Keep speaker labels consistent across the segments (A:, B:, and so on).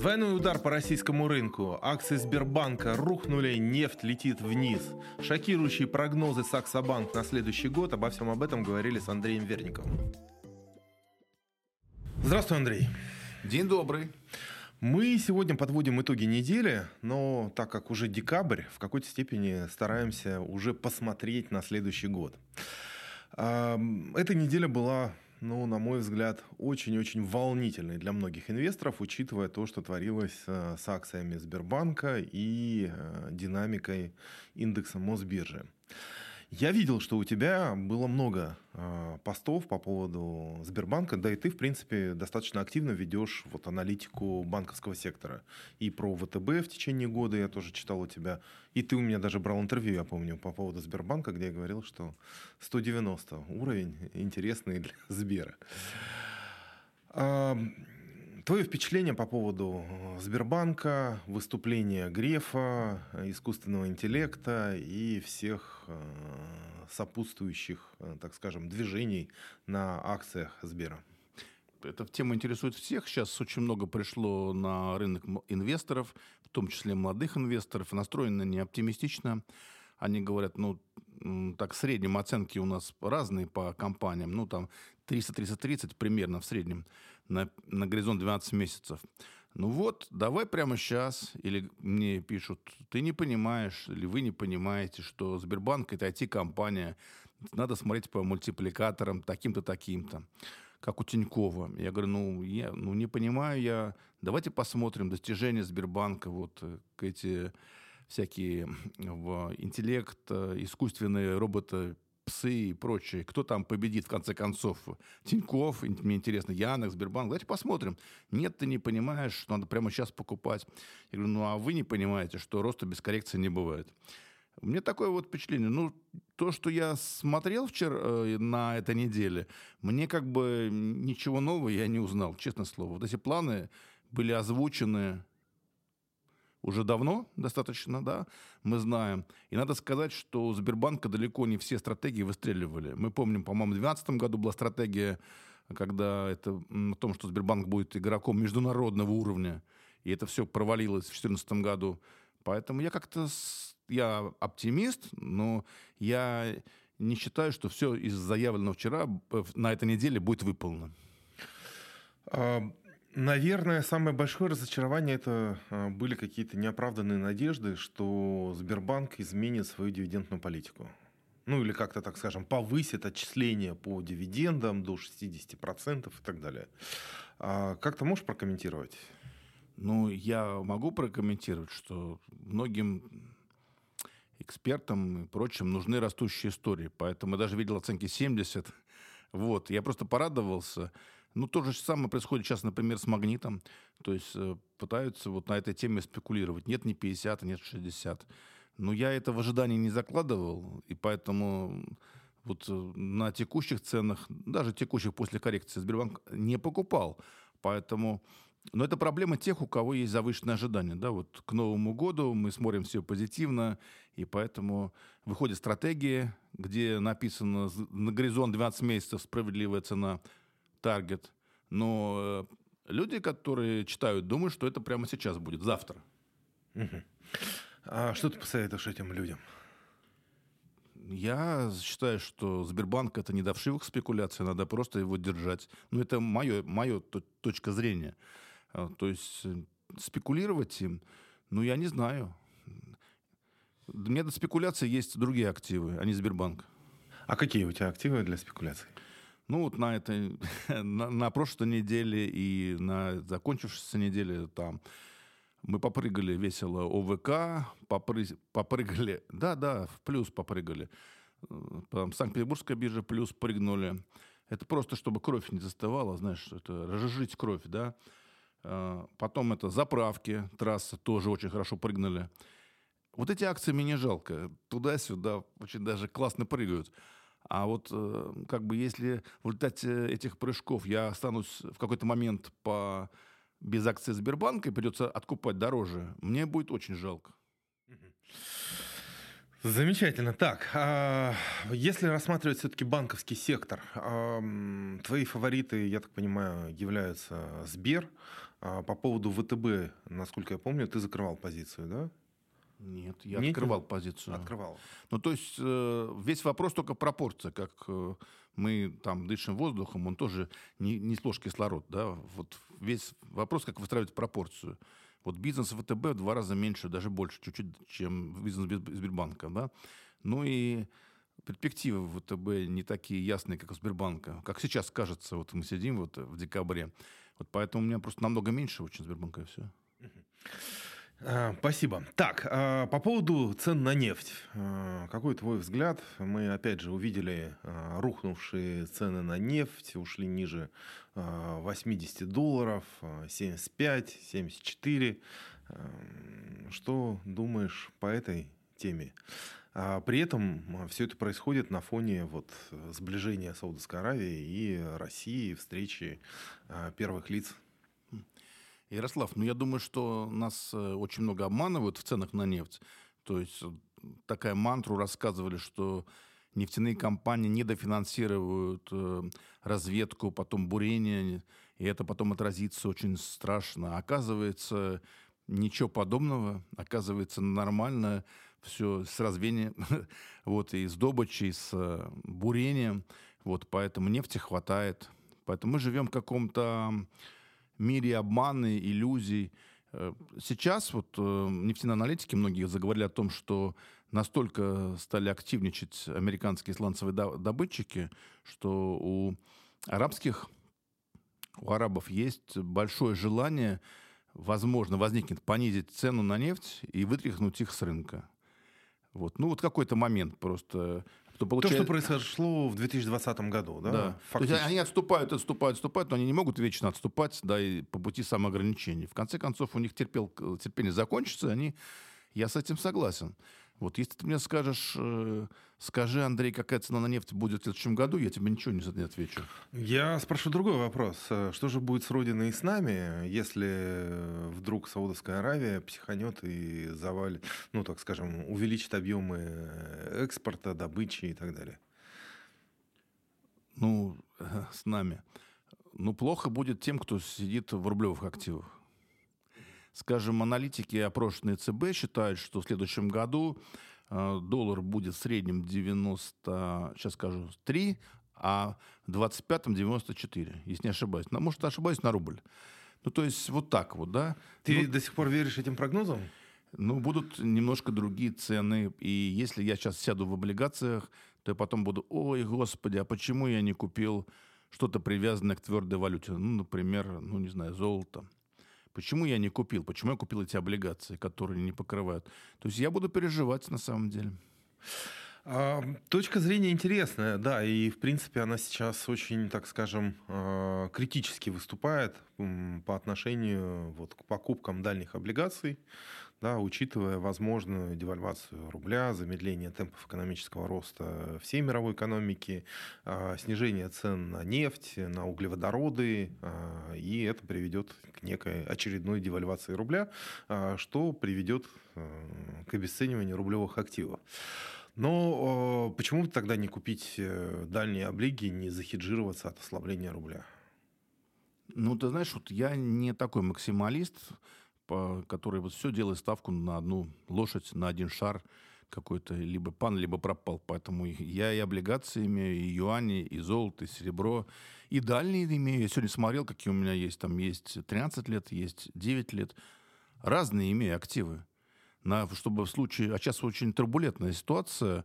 A: Двойной удар по российскому рынку. Акции Сбербанка рухнули, нефть летит вниз. Шокирующие прогнозы Саксобанк на следующий год. Обо всем об этом говорили с Андреем Верниковым. Здравствуй, Андрей.
B: День добрый.
A: Мы сегодня подводим итоги недели, но так как уже декабрь, в какой-то степени стараемся уже посмотреть на следующий год. Эта неделя была ну, на мой взгляд, очень-очень волнительный для многих инвесторов, учитывая то, что творилось э, с акциями Сбербанка и э, динамикой индекса Мосбиржи. Я видел, что у тебя было много э, постов по поводу Сбербанка, да и ты, в принципе, достаточно активно ведешь вот аналитику банковского сектора. И про ВТБ в течение года я тоже читал у тебя. И ты у меня даже брал интервью, я помню, по поводу Сбербанка, где я говорил, что 190 уровень интересный для Сбера. Твое впечатление по поводу э, Сбербанка, выступления Грефа, э, искусственного интеллекта и всех э, сопутствующих, так скажем, движений на акциях Сбера?
B: Эта тема интересует всех. Сейчас очень много пришло на рынок инвесторов, в том числе молодых инвесторов, настроены не оптимистично. Они говорят, ну, так, в среднем оценки у нас разные по компаниям. Ну, там 300-330 примерно в среднем на, на горизонт 12 месяцев. Ну вот, давай прямо сейчас, или мне пишут, ты не понимаешь, или вы не понимаете, что Сбербанк – это IT-компания, надо смотреть по мультипликаторам таким-то, таким-то, как у Тинькова. Я говорю, ну, я ну, не понимаю я, давайте посмотрим достижения Сбербанка, вот э, эти всякие в интеллект, э, искусственные роботы, псы и прочее. Кто там победит в конце концов? Тиньков, мне интересно, Яндекс, Сбербанк. Давайте посмотрим. Нет, ты не понимаешь, что надо прямо сейчас покупать. Я говорю, ну а вы не понимаете, что роста без коррекции не бывает. Мне такое вот впечатление. Ну, то, что я смотрел вчера э, на этой неделе, мне как бы ничего нового я не узнал, честно слово. Вот эти планы были озвучены уже давно достаточно, да, мы знаем. И надо сказать, что у Сбербанка далеко не все стратегии выстреливали. Мы помним, по-моему, в 2012 году была стратегия, когда это о том, что Сбербанк будет игроком международного уровня, и это все провалилось в 2014 году. Поэтому я как-то я оптимист, но я не считаю, что все из заявленного вчера э, на этой неделе будет выполнено.
A: Наверное, самое большое разочарование это а, были какие-то неоправданные надежды, что Сбербанк изменит свою дивидендную политику. Ну или как-то, так скажем, повысит отчисления по дивидендам до 60% и так далее. А как ты можешь прокомментировать?
B: Ну, я могу прокомментировать, что многим экспертам и прочим нужны растущие истории. Поэтому я даже видел оценки 70. Вот. Я просто порадовался. Ну, то же самое происходит сейчас, например, с магнитом. То есть э, пытаются вот на этой теме спекулировать. Нет ни 50, нет 60. Но я это в ожидании не закладывал, и поэтому вот э, на текущих ценах, даже текущих после коррекции, Сбербанк не покупал. Поэтому но это проблема тех, у кого есть завышенные ожидания. Да? Вот к Новому году мы смотрим все позитивно, и поэтому выходит стратегия, где написано на горизонт 12 месяцев справедливая цена – таргет. Но э, люди, которые читают, думают, что это прямо сейчас будет, завтра.
A: Угу. А что ты посоветуешь этим людям?
B: Я считаю, что Сбербанк это не давшивых спекуляций, надо просто его держать. Ну, это мое, мое точка зрения. А, то есть э, спекулировать им, ну, я не знаю. Мне до спекуляции есть другие активы, а не Сбербанк.
A: А какие у тебя активы для спекуляций?
B: Ну вот на этой, на, на прошлой неделе и на закончившейся неделе там мы попрыгали весело ОВК, попры, попрыгали, да-да, в плюс попрыгали. Там Санкт-Петербургская биржа плюс прыгнули. Это просто, чтобы кровь не застывала, знаешь, это разжижить кровь, да. А, потом это заправки, трасса тоже очень хорошо прыгнули. Вот эти акции мне не жалко. Туда-сюда очень даже классно прыгают. А вот э, как бы если в результате этих прыжков я останусь в какой-то момент по без акции Сбербанка и придется откупать дороже, мне будет очень жалко.
A: Замечательно. Так, а если рассматривать все-таки банковский сектор, твои фавориты, я так понимаю, являются Сбер, А по поводу ВТБ, насколько я помню, ты закрывал позицию, да?
B: Нет, я Нет, открывал позицию.
A: Открывал.
B: Ну, то есть э, весь вопрос только пропорция, как э, мы там дышим воздухом, он тоже не, не сплошь кислород, да, вот весь вопрос, как выстраивать пропорцию. Вот бизнес ВТБ в два раза меньше, даже больше, чуть-чуть, чем бизнес Сбербанка, да. Ну и перспективы ВТБ не такие ясные, как у Сбербанка. Как сейчас кажется, вот мы сидим вот в декабре. Вот поэтому у меня просто намного меньше очень Сбербанка и все.
A: А, спасибо. Так, а, по поводу цен на нефть. А, какой твой взгляд? Мы, опять же, увидели рухнувшие цены на нефть, ушли ниже 80 долларов, 75, 74. Что думаешь по этой теме? При этом все это происходит на фоне вот сближения Саудовской Аравии и России, встречи первых лиц
B: Ярослав, ну я думаю, что нас э, очень много обманывают в ценах на нефть. То есть э, такая мантру рассказывали, что нефтяные компании недофинансируют э, разведку, потом бурение, и это потом отразится очень страшно. Оказывается, ничего подобного. Оказывается, нормально все с развением, вот, и с добычей, с бурением. Вот, поэтому нефти хватает. Поэтому мы живем в каком-то мире обманы, иллюзий. Э, сейчас вот э, нефтяные аналитики многие заговорили о том, что настолько стали активничать американские сланцевые добытчики, что у арабских, у арабов есть большое желание, возможно, возникнет понизить цену на нефть и вытряхнуть их с рынка. Вот. Ну, вот какой-то момент просто
A: то, получается... То, что произошло в 2020 году, да?
B: Да. То есть они отступают, отступают, отступают, но они не могут вечно отступать, да, и по пути самоограничений. В конце концов, у них терпел, терпение закончится, они... Я с этим согласен. Вот если ты мне скажешь, э, скажи, Андрей, какая цена на нефть будет в следующем году, я тебе ничего не, отвечу.
A: Я спрошу другой вопрос. Э, что же будет с Родиной и с нами, если вдруг Саудовская Аравия психанет и завалит, ну, так скажем, увеличит объемы экспорта, добычи и так далее?
B: Ну, с нами. Ну, плохо будет тем, кто сидит в рублевых активах. Скажем, аналитики, опрошенные ЦБ, считают, что в следующем году э, доллар будет в среднем 90, сейчас скажу, 3, а в 25-м 94, если не ошибаюсь. Ну, может, ошибаюсь на рубль. Ну, то есть вот так вот, да.
A: Ты
B: ну,
A: до сих пор веришь этим прогнозам?
B: Ну, будут немножко другие цены. И если я сейчас сяду в облигациях, то я потом буду, ой, господи, а почему я не купил что-то привязанное к твердой валюте? Ну, например, ну, не знаю, золото. Почему я не купил? Почему я купил эти облигации, которые не покрывают? То есть я буду переживать на самом деле.
A: А, точка зрения интересная, да, и в принципе она сейчас очень, так скажем, а, критически выступает по отношению вот, к покупкам дальних облигаций да, учитывая возможную девальвацию рубля, замедление темпов экономического роста всей мировой экономики, а, снижение цен на нефть, на углеводороды, и это приведет к некой очередной девальвации рубля, что приведет к обесцениванию рублевых активов. Но почему тогда не купить э, дальние облиги, не захеджироваться от ослабления рубля?
B: Ну, ты знаешь, вот я не такой максималист который вот все делает ставку на одну лошадь, на один шар какой-то, либо пан, либо пропал. Поэтому я и облигации имею, и юани, и золото, и серебро, и дальние имею. Я сегодня смотрел, какие у меня есть. Там есть 13 лет, есть 9 лет. Разные имею активы. На, чтобы в случае... А сейчас очень турбулентная ситуация,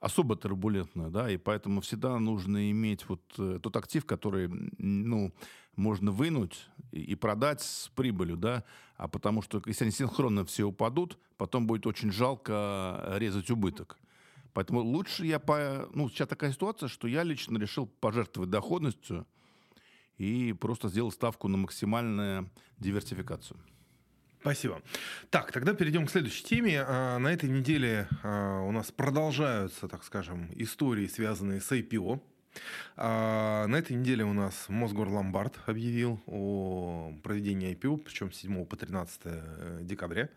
B: особо турбулентная, да, и поэтому всегда нужно иметь вот э, тот актив, который, ну, можно вынуть и продать с прибылью, да, а потому что если они синхронно все упадут, потом будет очень жалко резать убыток. Поэтому лучше я по... Ну, сейчас такая ситуация, что я лично решил пожертвовать доходностью и просто сделал ставку на максимальную диверсификацию.
A: Спасибо. Так, тогда перейдем к следующей теме. А, на этой неделе а, у нас продолжаются, так скажем, истории, связанные с IPO. А, на этой неделе у нас Мосгорломбард объявил о проведении IPO, причем с 7 по 13 э, декабря.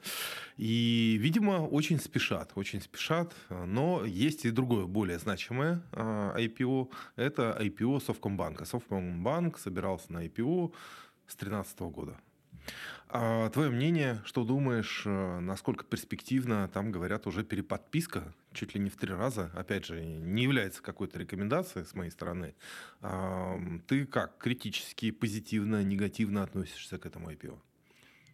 A: И, видимо, очень спешат, очень спешат, но есть и другое, более значимое IPO. Это IPO Совкомбанка. Совкомбанк собирался на IPO с 2013 года. А твое мнение, что думаешь, э, насколько перспективно, там говорят, уже переподписка чуть ли не в три раза, опять же, не является какой-то рекомендацией с моей стороны. Ты как, критически, позитивно, негативно относишься к этому IPO?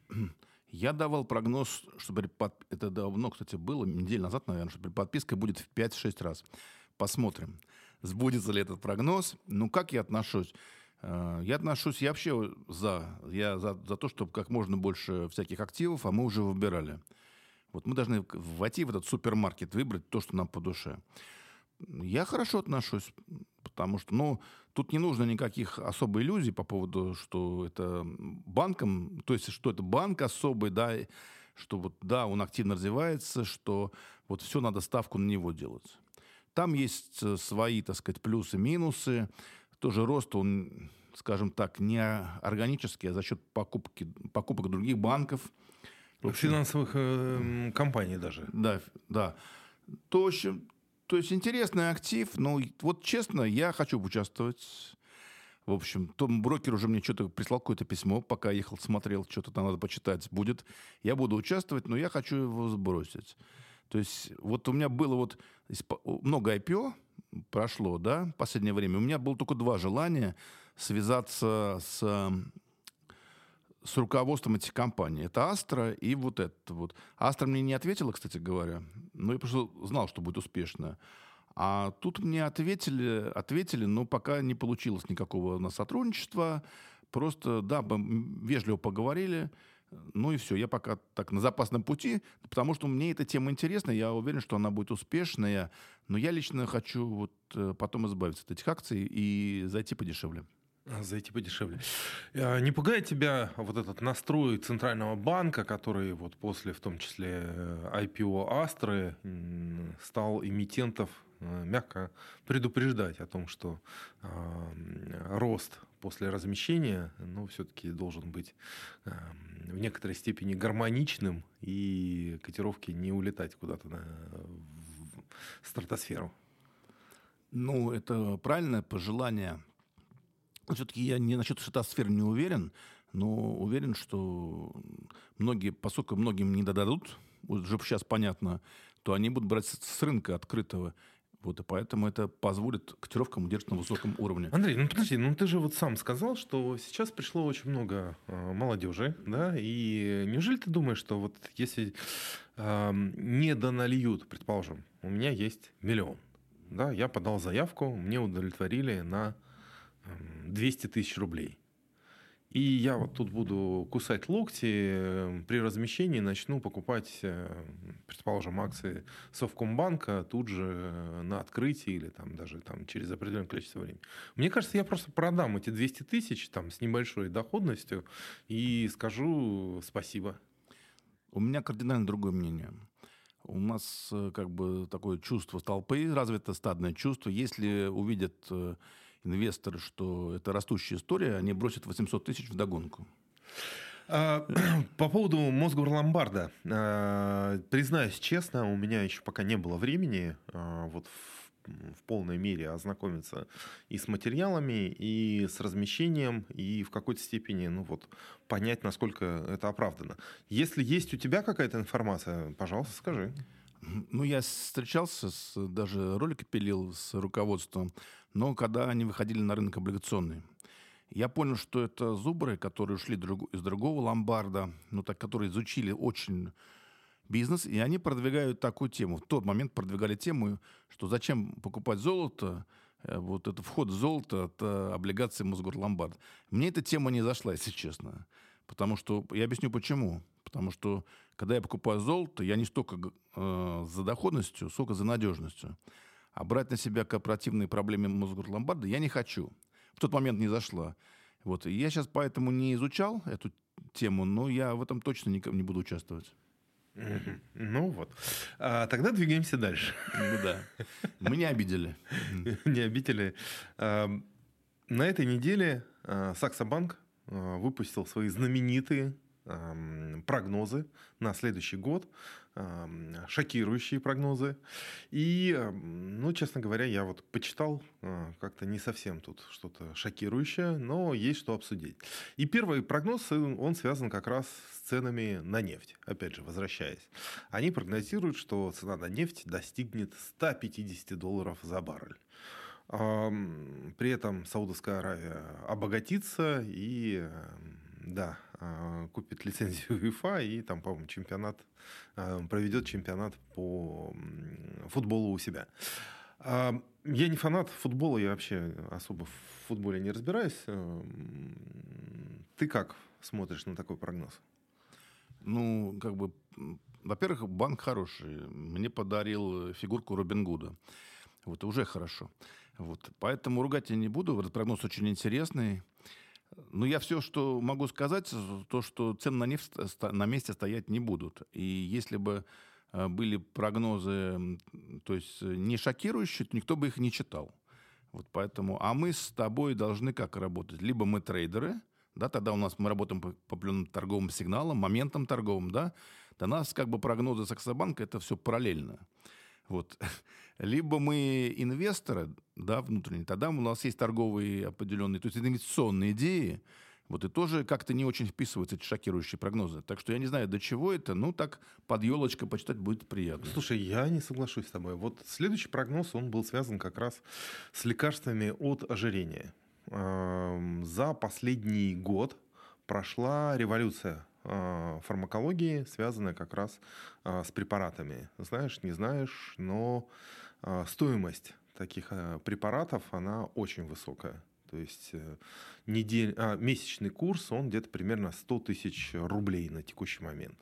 B: Я давал прогноз, что перепод... это давно, кстати, было, неделю назад, наверное, что подписка будет в 5-6 раз. Посмотрим, сбудется ли этот прогноз. Ну, как я отношусь? Э, я отношусь, я вообще за, я за, за то, чтобы как можно больше всяких активов, а мы уже выбирали. Вот мы должны войти в этот супермаркет, выбрать то, что нам по душе. Я хорошо отношусь, потому что, ну, тут не нужно никаких особых иллюзий по поводу, что это банком, то есть, что это банк особый, да, что вот, да, он активно развивается, что вот все надо ставку на него делать. Там есть э, свои, так сказать, плюсы, Тоже рост, он, скажем так, не органический, а за счет покупки, покупок других банков.
A: Общем, Финансовых э, компаний даже.
B: Да, да. То, в общем, то есть интересный актив, но вот честно, я хочу участвовать. В общем, Том брокер уже мне что-то прислал какое-то письмо, пока ехал, смотрел, что-то там надо почитать будет. Я буду участвовать, но я хочу его сбросить. То есть вот у меня было вот много IPO прошло, да, в последнее время. У меня было только два желания связаться с с руководством этих компаний. Это Астра и вот это вот. Астра мне не ответила, кстати говоря. Но я просто знал, что будет успешно. А тут мне ответили, ответили, но пока не получилось никакого на сотрудничества. Просто, да, вежливо поговорили. Ну и все, я пока так на запасном пути, потому что мне эта тема интересна, я уверен, что она будет успешная, но я лично хочу вот э, потом избавиться от этих акций и зайти подешевле.
A: А, зайти подешевле. А, не пугает тебя вот этот настрой Центрального банка, который вот после, в том числе, IPO э, Астры, стал эмитентов мягко предупреждать о том, что э, рост после размещения, ну, все-таки должен быть э, в некоторой степени гармоничным и котировки не улетать куда-то на, в стратосферу.
B: Ну, это правильное пожелание все-таки я не насчет стратосферы не уверен, но уверен, что многие, поскольку многим не додадут, уже сейчас понятно, то они будут брать с рынка открытого. Вот, и поэтому это позволит котировкам удержать на высоком уровне.
A: Андрей, ну подожди, ну ты же вот сам сказал, что сейчас пришло очень много э, молодежи, да, и неужели ты думаешь, что вот если э, не дональют, предположим, у меня есть миллион, да, я подал заявку, мне удовлетворили на 200 тысяч рублей. И я вот тут буду кусать локти, э, при размещении начну покупать, э, предположим, акции Совкомбанка тут же э, на открытии или там даже там через определенное количество времени. Мне кажется, я просто продам эти 200 тысяч там с небольшой доходностью и скажу спасибо.
B: У меня кардинально другое мнение. У нас как бы такое чувство толпы, развито стадное чувство. Если увидят инвесторы, что это растущая история, они бросят 800 тысяч в догонку.
A: А, по поводу Мосгорломбарда. А, признаюсь честно, у меня еще пока не было времени а, вот в, в полной мере ознакомиться и с материалами, и с размещением, и в какой-то степени ну вот, понять, насколько это оправдано. Если есть у тебя какая-то информация, пожалуйста, скажи.
B: Ну, я встречался, с, даже ролики пилил с руководством но когда они выходили на рынок облигационный, я понял, что это зубры, которые ушли из другого ломбарда, ну так, которые изучили очень бизнес, и они продвигают такую тему. В тот момент продвигали тему, что зачем покупать золото, э, вот это вход в золото от облигаций Мосгорломбард. Мне эта тема не зашла, если честно. Потому что, я объясню почему. Потому что, когда я покупаю золото, я не столько э, за доходностью, сколько за надежностью. А брать на себя корпоративные проблемы Мосгорломбарда я не хочу. В тот момент не зашла. Вот. И я сейчас поэтому не изучал эту тему, но я в этом точно не, не буду участвовать.
A: Ну вот. А, тогда двигаемся дальше.
B: Ну да. Мы не обидели.
A: Не обидели. А, на этой неделе а, Саксобанк а, выпустил свои знаменитые прогнозы на следующий год, шокирующие прогнозы. И, ну, честно говоря, я вот почитал, а, как-то не совсем тут что-то шокирующее, но есть что обсудить. И первый прогноз, он связан как раз с ценами на нефть. Опять же, возвращаясь. Они прогнозируют, что цена на нефть достигнет 150 долларов за баррель. При этом Саудовская Аравия обогатится и да, купит лицензию УЕФА и там, по-моему, чемпионат, а, проведет чемпионат по футболу у себя. Я не фанат футбола, я вообще особо в футболе не разбираюсь. Ты как смотришь на такой прогноз?
B: Ну, как бы, во-первых, банк хороший. Мне подарил фигурку Робин Гуда. Вот, уже хорошо. Вот, поэтому ругать я не буду. Этот прогноз очень интересный. Ну, я все, что могу сказать, то, что цены на нефть на месте стоять не будут. И если бы э, были прогнозы, то есть э, не шокирующие, то никто бы их не читал. Вот поэтому, а мы с тобой должны как работать? Либо мы трейдеры, да, тогда у нас мы работаем по, по определенным торговым сигналам, моментам торговым, да, для нас как бы прогнозы Саксобанка это все параллельно. Вот. Либо мы инвесторы, да, внутренние, тогда у нас есть торговые определенные, то есть инвестиционные идеи, вот и тоже как-то не очень вписываются эти шокирующие прогнозы. Так что я не знаю, до чего это, ну так под елочкой почитать будет приятно.
A: Слушай, я не соглашусь с тобой. Вот следующий прогноз, он был связан как раз с лекарствами от ожирения. За последний год прошла революция фармакологии, связанная как раз а, с препаратами. Знаешь, не знаешь, но а, стоимость таких препаратов, она очень высокая. То есть э, недель, а, месячный курс, он где-то примерно 100 тысяч рублей на текущий момент.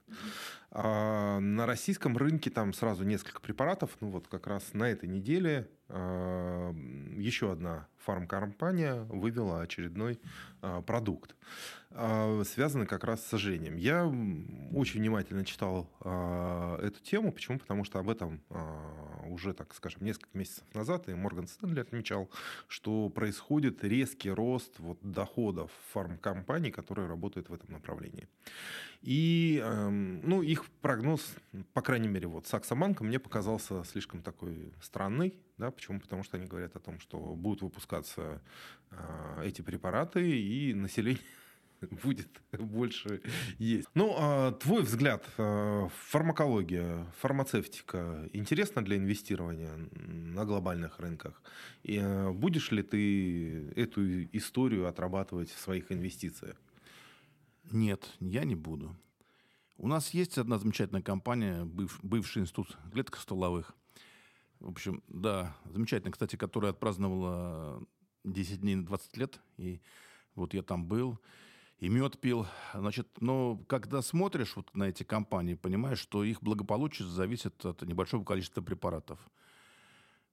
A: А на российском рынке там сразу несколько препаратов. Ну вот как раз на этой неделе а, еще одна фармкомпания вывела очередной а, продукт, а, связанный как раз с сожжением. Я очень внимательно читал эту тему. Почему? Потому что об этом уже, так скажем, несколько месяцев назад и Морган Стэнли отмечал, что происходит резкий рост вот доходов фармкомпаний, которые работают в этом направлении. И эм, ну, их прогноз, по крайней мере, вот Саксоманка мне показался слишком такой странный. Да? Почему? Потому что они говорят о том, что будут выпускаться э, эти препараты, и население будет больше есть. Ну, а твой взгляд, э, фармакология, фармацевтика интересна для инвестирования на глобальных рынках? И э, будешь ли ты эту историю отрабатывать в своих инвестициях?
B: Нет, я не буду. У нас есть одна замечательная компания, быв, бывший институт клеток столовых. В общем, да, замечательная, кстати, которая отпраздновала 10 дней на 20 лет. И вот я там был, и мед пил. Значит, но когда смотришь вот на эти компании, понимаешь, что их благополучие зависит от небольшого количества препаратов.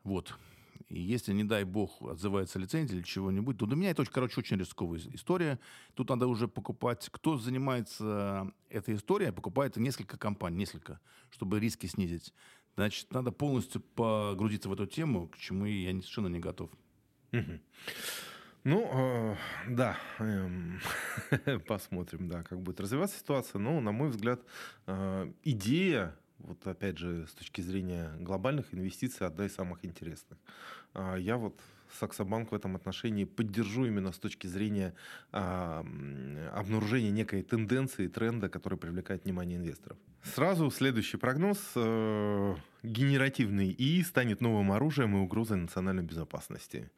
B: Вот. И если, не дай бог, отзывается лицензия или чего-нибудь, то для меня это, короче, очень рисковая история. Тут надо уже покупать... Кто занимается этой историей, покупает несколько компаний, несколько, чтобы риски снизить. Значит, надо полностью погрузиться в эту тему, к чему я совершенно не готов.
A: Ну, э, да, э, посмотрим, да, как будет развиваться ситуация. Но, на мой взгляд, э, идея вот опять же, с точки зрения глобальных инвестиций, одна из самых интересных. А, я вот Саксобанк в этом отношении поддержу именно с точки зрения а, обнаружения некой тенденции, тренда, который привлекает внимание инвесторов. Сразу следующий прогноз. Э, генеративный ИИ станет новым оружием и угрозой национальной безопасности.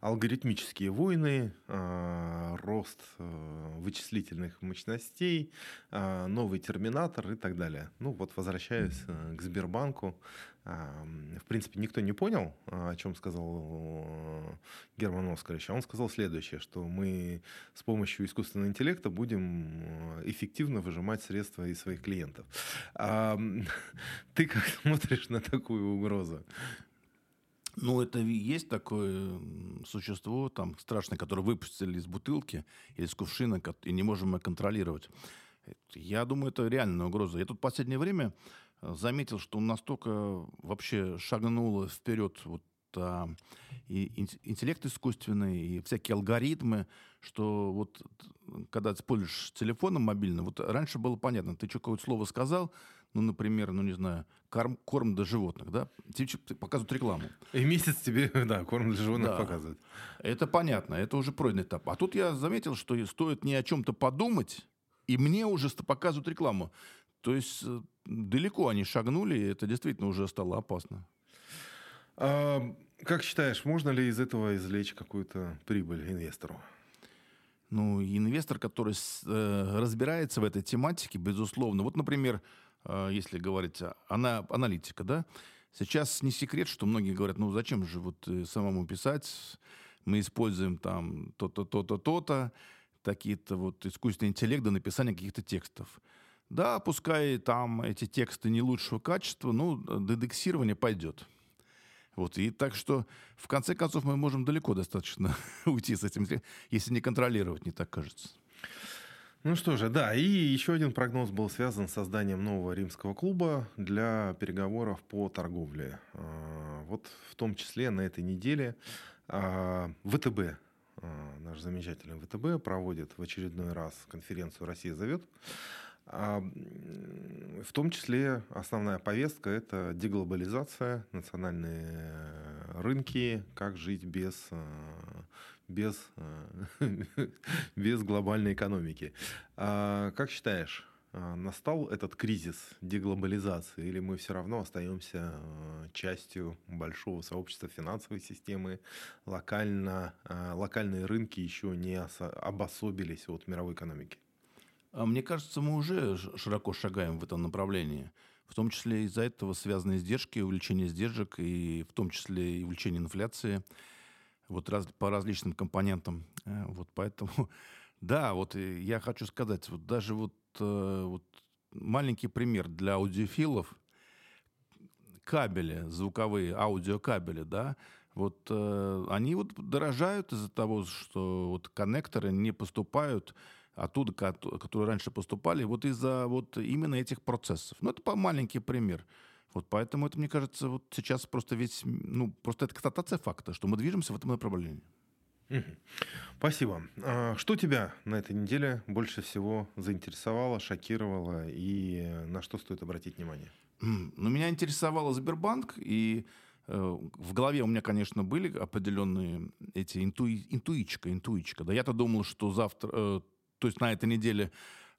A: Алгоритмические войны, э, рост э, вычислительных мощностей, новый терминатор и так далее. Ну вот возвращаясь к Сбербанку, в принципе, никто не понял, о чем сказал Герман Оскарович. А он сказал следующее, что мы с помощью искусственного интеллекта будем эффективно выжимать средства из своих клиентов. А, ты как смотришь на такую угрозу?
B: Ну, это есть такое существо, там, страшное, которое выпустили из бутылки или из кувшина, и не можем мы контролировать. Я думаю, это реальная угроза. Я тут в последнее время э, заметил, что настолько вообще шагнуло вперед вот а, и интеллект искусственный, и всякие алгоритмы, что вот когда ты пользуешь телефоном мобильным, вот раньше было понятно, ты что какое-то слово сказал, ну, например, ну, не знаю, корм, корм для животных, да, тебе показывают рекламу.
A: И месяц тебе, да, корм для животных да. показывают.
B: Это понятно, это уже пройденный этап. А тут я заметил, что стоит не о чем-то подумать, и мне уже показывают рекламу. То есть э, далеко они шагнули, и это действительно уже стало опасно.
A: А, как считаешь, можно ли из этого извлечь какую-то прибыль инвестору?
B: Ну, инвестор, который э, разбирается в этой тематике, безусловно. Вот, например, э, если говорить ана аналитика, да, сейчас не секрет, что многие говорят, ну зачем же вот э, самому писать, мы используем там то-то, то-то, то-то, такие-то вот искусственный интеллект для написания каких-то текстов. Да, пускай там эти тексты не лучшего качества, ну, дедексирование пойдет. Вот, и так что, в конце концов, мы можем далеко достаточно уйти с этим, если не контролировать, не так кажется.
A: Ну что же, да, и еще один прогноз был связан с созданием нового римского клуба для переговоров по торговле. А, вот в том числе на этой неделе а, ВТБ, а, наш замечательный ВТБ, проводит в очередной раз конференцию «Россия зовет», в том числе основная повестка – это деглобализация, национальные рынки, как жить без, а, без, а, без глобальной экономики. Как считаешь, настал этот кризис деглобализации, или мы все равно остаемся частью большого сообщества финансовой системы, локально, локальные рынки еще не обособились от мировой экономики?
B: А мне кажется, мы уже широко шагаем в этом направлении. В том числе из-за этого связаны издержки, увеличение издержек, и в том числе и увеличение инфляции вот раз, по различным компонентам. Э, вот поэтому, да, вот я хочу сказать, вот даже вот, э, вот маленький пример для аудиофилов. Кабели, звуковые аудиокабели, да, вот э, они вот дорожают из-за того, что вот коннекторы не поступают оттуда, которые раньше поступали, вот из-за вот именно этих процессов. Ну, это маленький пример. Вот поэтому это, мне кажется, вот сейчас просто весь, ну, просто это констатация факта, что мы движемся в этом направлении.
A: Спасибо. А что тебя на этой неделе больше всего заинтересовало, шокировало и на что стоит обратить внимание?
B: Ну, меня интересовал Сбербанк, и э, в голове у меня, конечно, были определенные эти интуи, интуичка, интуичка. Да я-то думал, что завтра, э, то есть на этой неделе,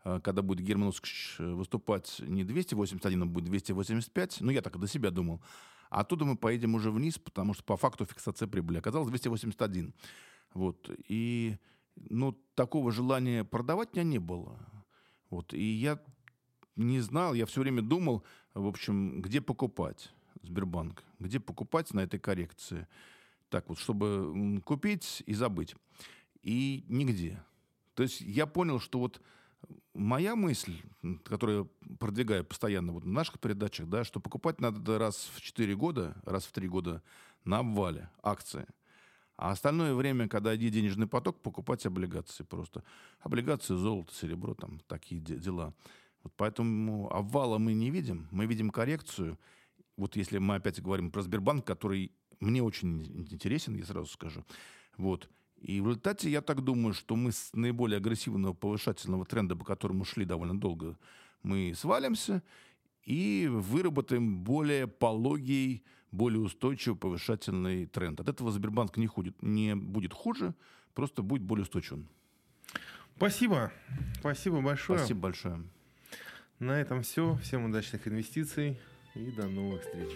B: э, когда будет Герман Оскарович э, выступать не 281, а будет 285, ну, я так до себя думал. А оттуда мы поедем уже вниз, потому что по факту фиксация прибыли оказалась 281. Вот. И ну, такого желания продавать у меня не было. Вот. И я не знал, я все время думал, в общем, где покупать Сбербанк, где покупать на этой коррекции. Так вот, чтобы купить и забыть. И нигде. То есть я понял, что вот моя мысль, которую я продвигаю постоянно вот в наших передачах, да, что покупать надо раз в 4 года, раз в 3 года на обвале акции. А остальное время, когда идет денежный поток, покупать облигации просто. Облигации, золото, серебро, там такие дела. Вот поэтому обвала мы не видим, мы видим коррекцию. Вот если мы опять говорим про Сбербанк, который мне очень интересен, я сразу скажу. Вот. И в результате я так думаю, что мы с наиболее агрессивного повышательного тренда, по которому шли довольно долго, мы свалимся и выработаем более пологий, более устойчивый повышательный тренд. От этого Сбербанк не, ходит, не будет хуже, просто будет более устойчивым.
A: Спасибо. Спасибо большое.
B: Спасибо большое.
A: На этом все. Всем удачных инвестиций и до новых встреч.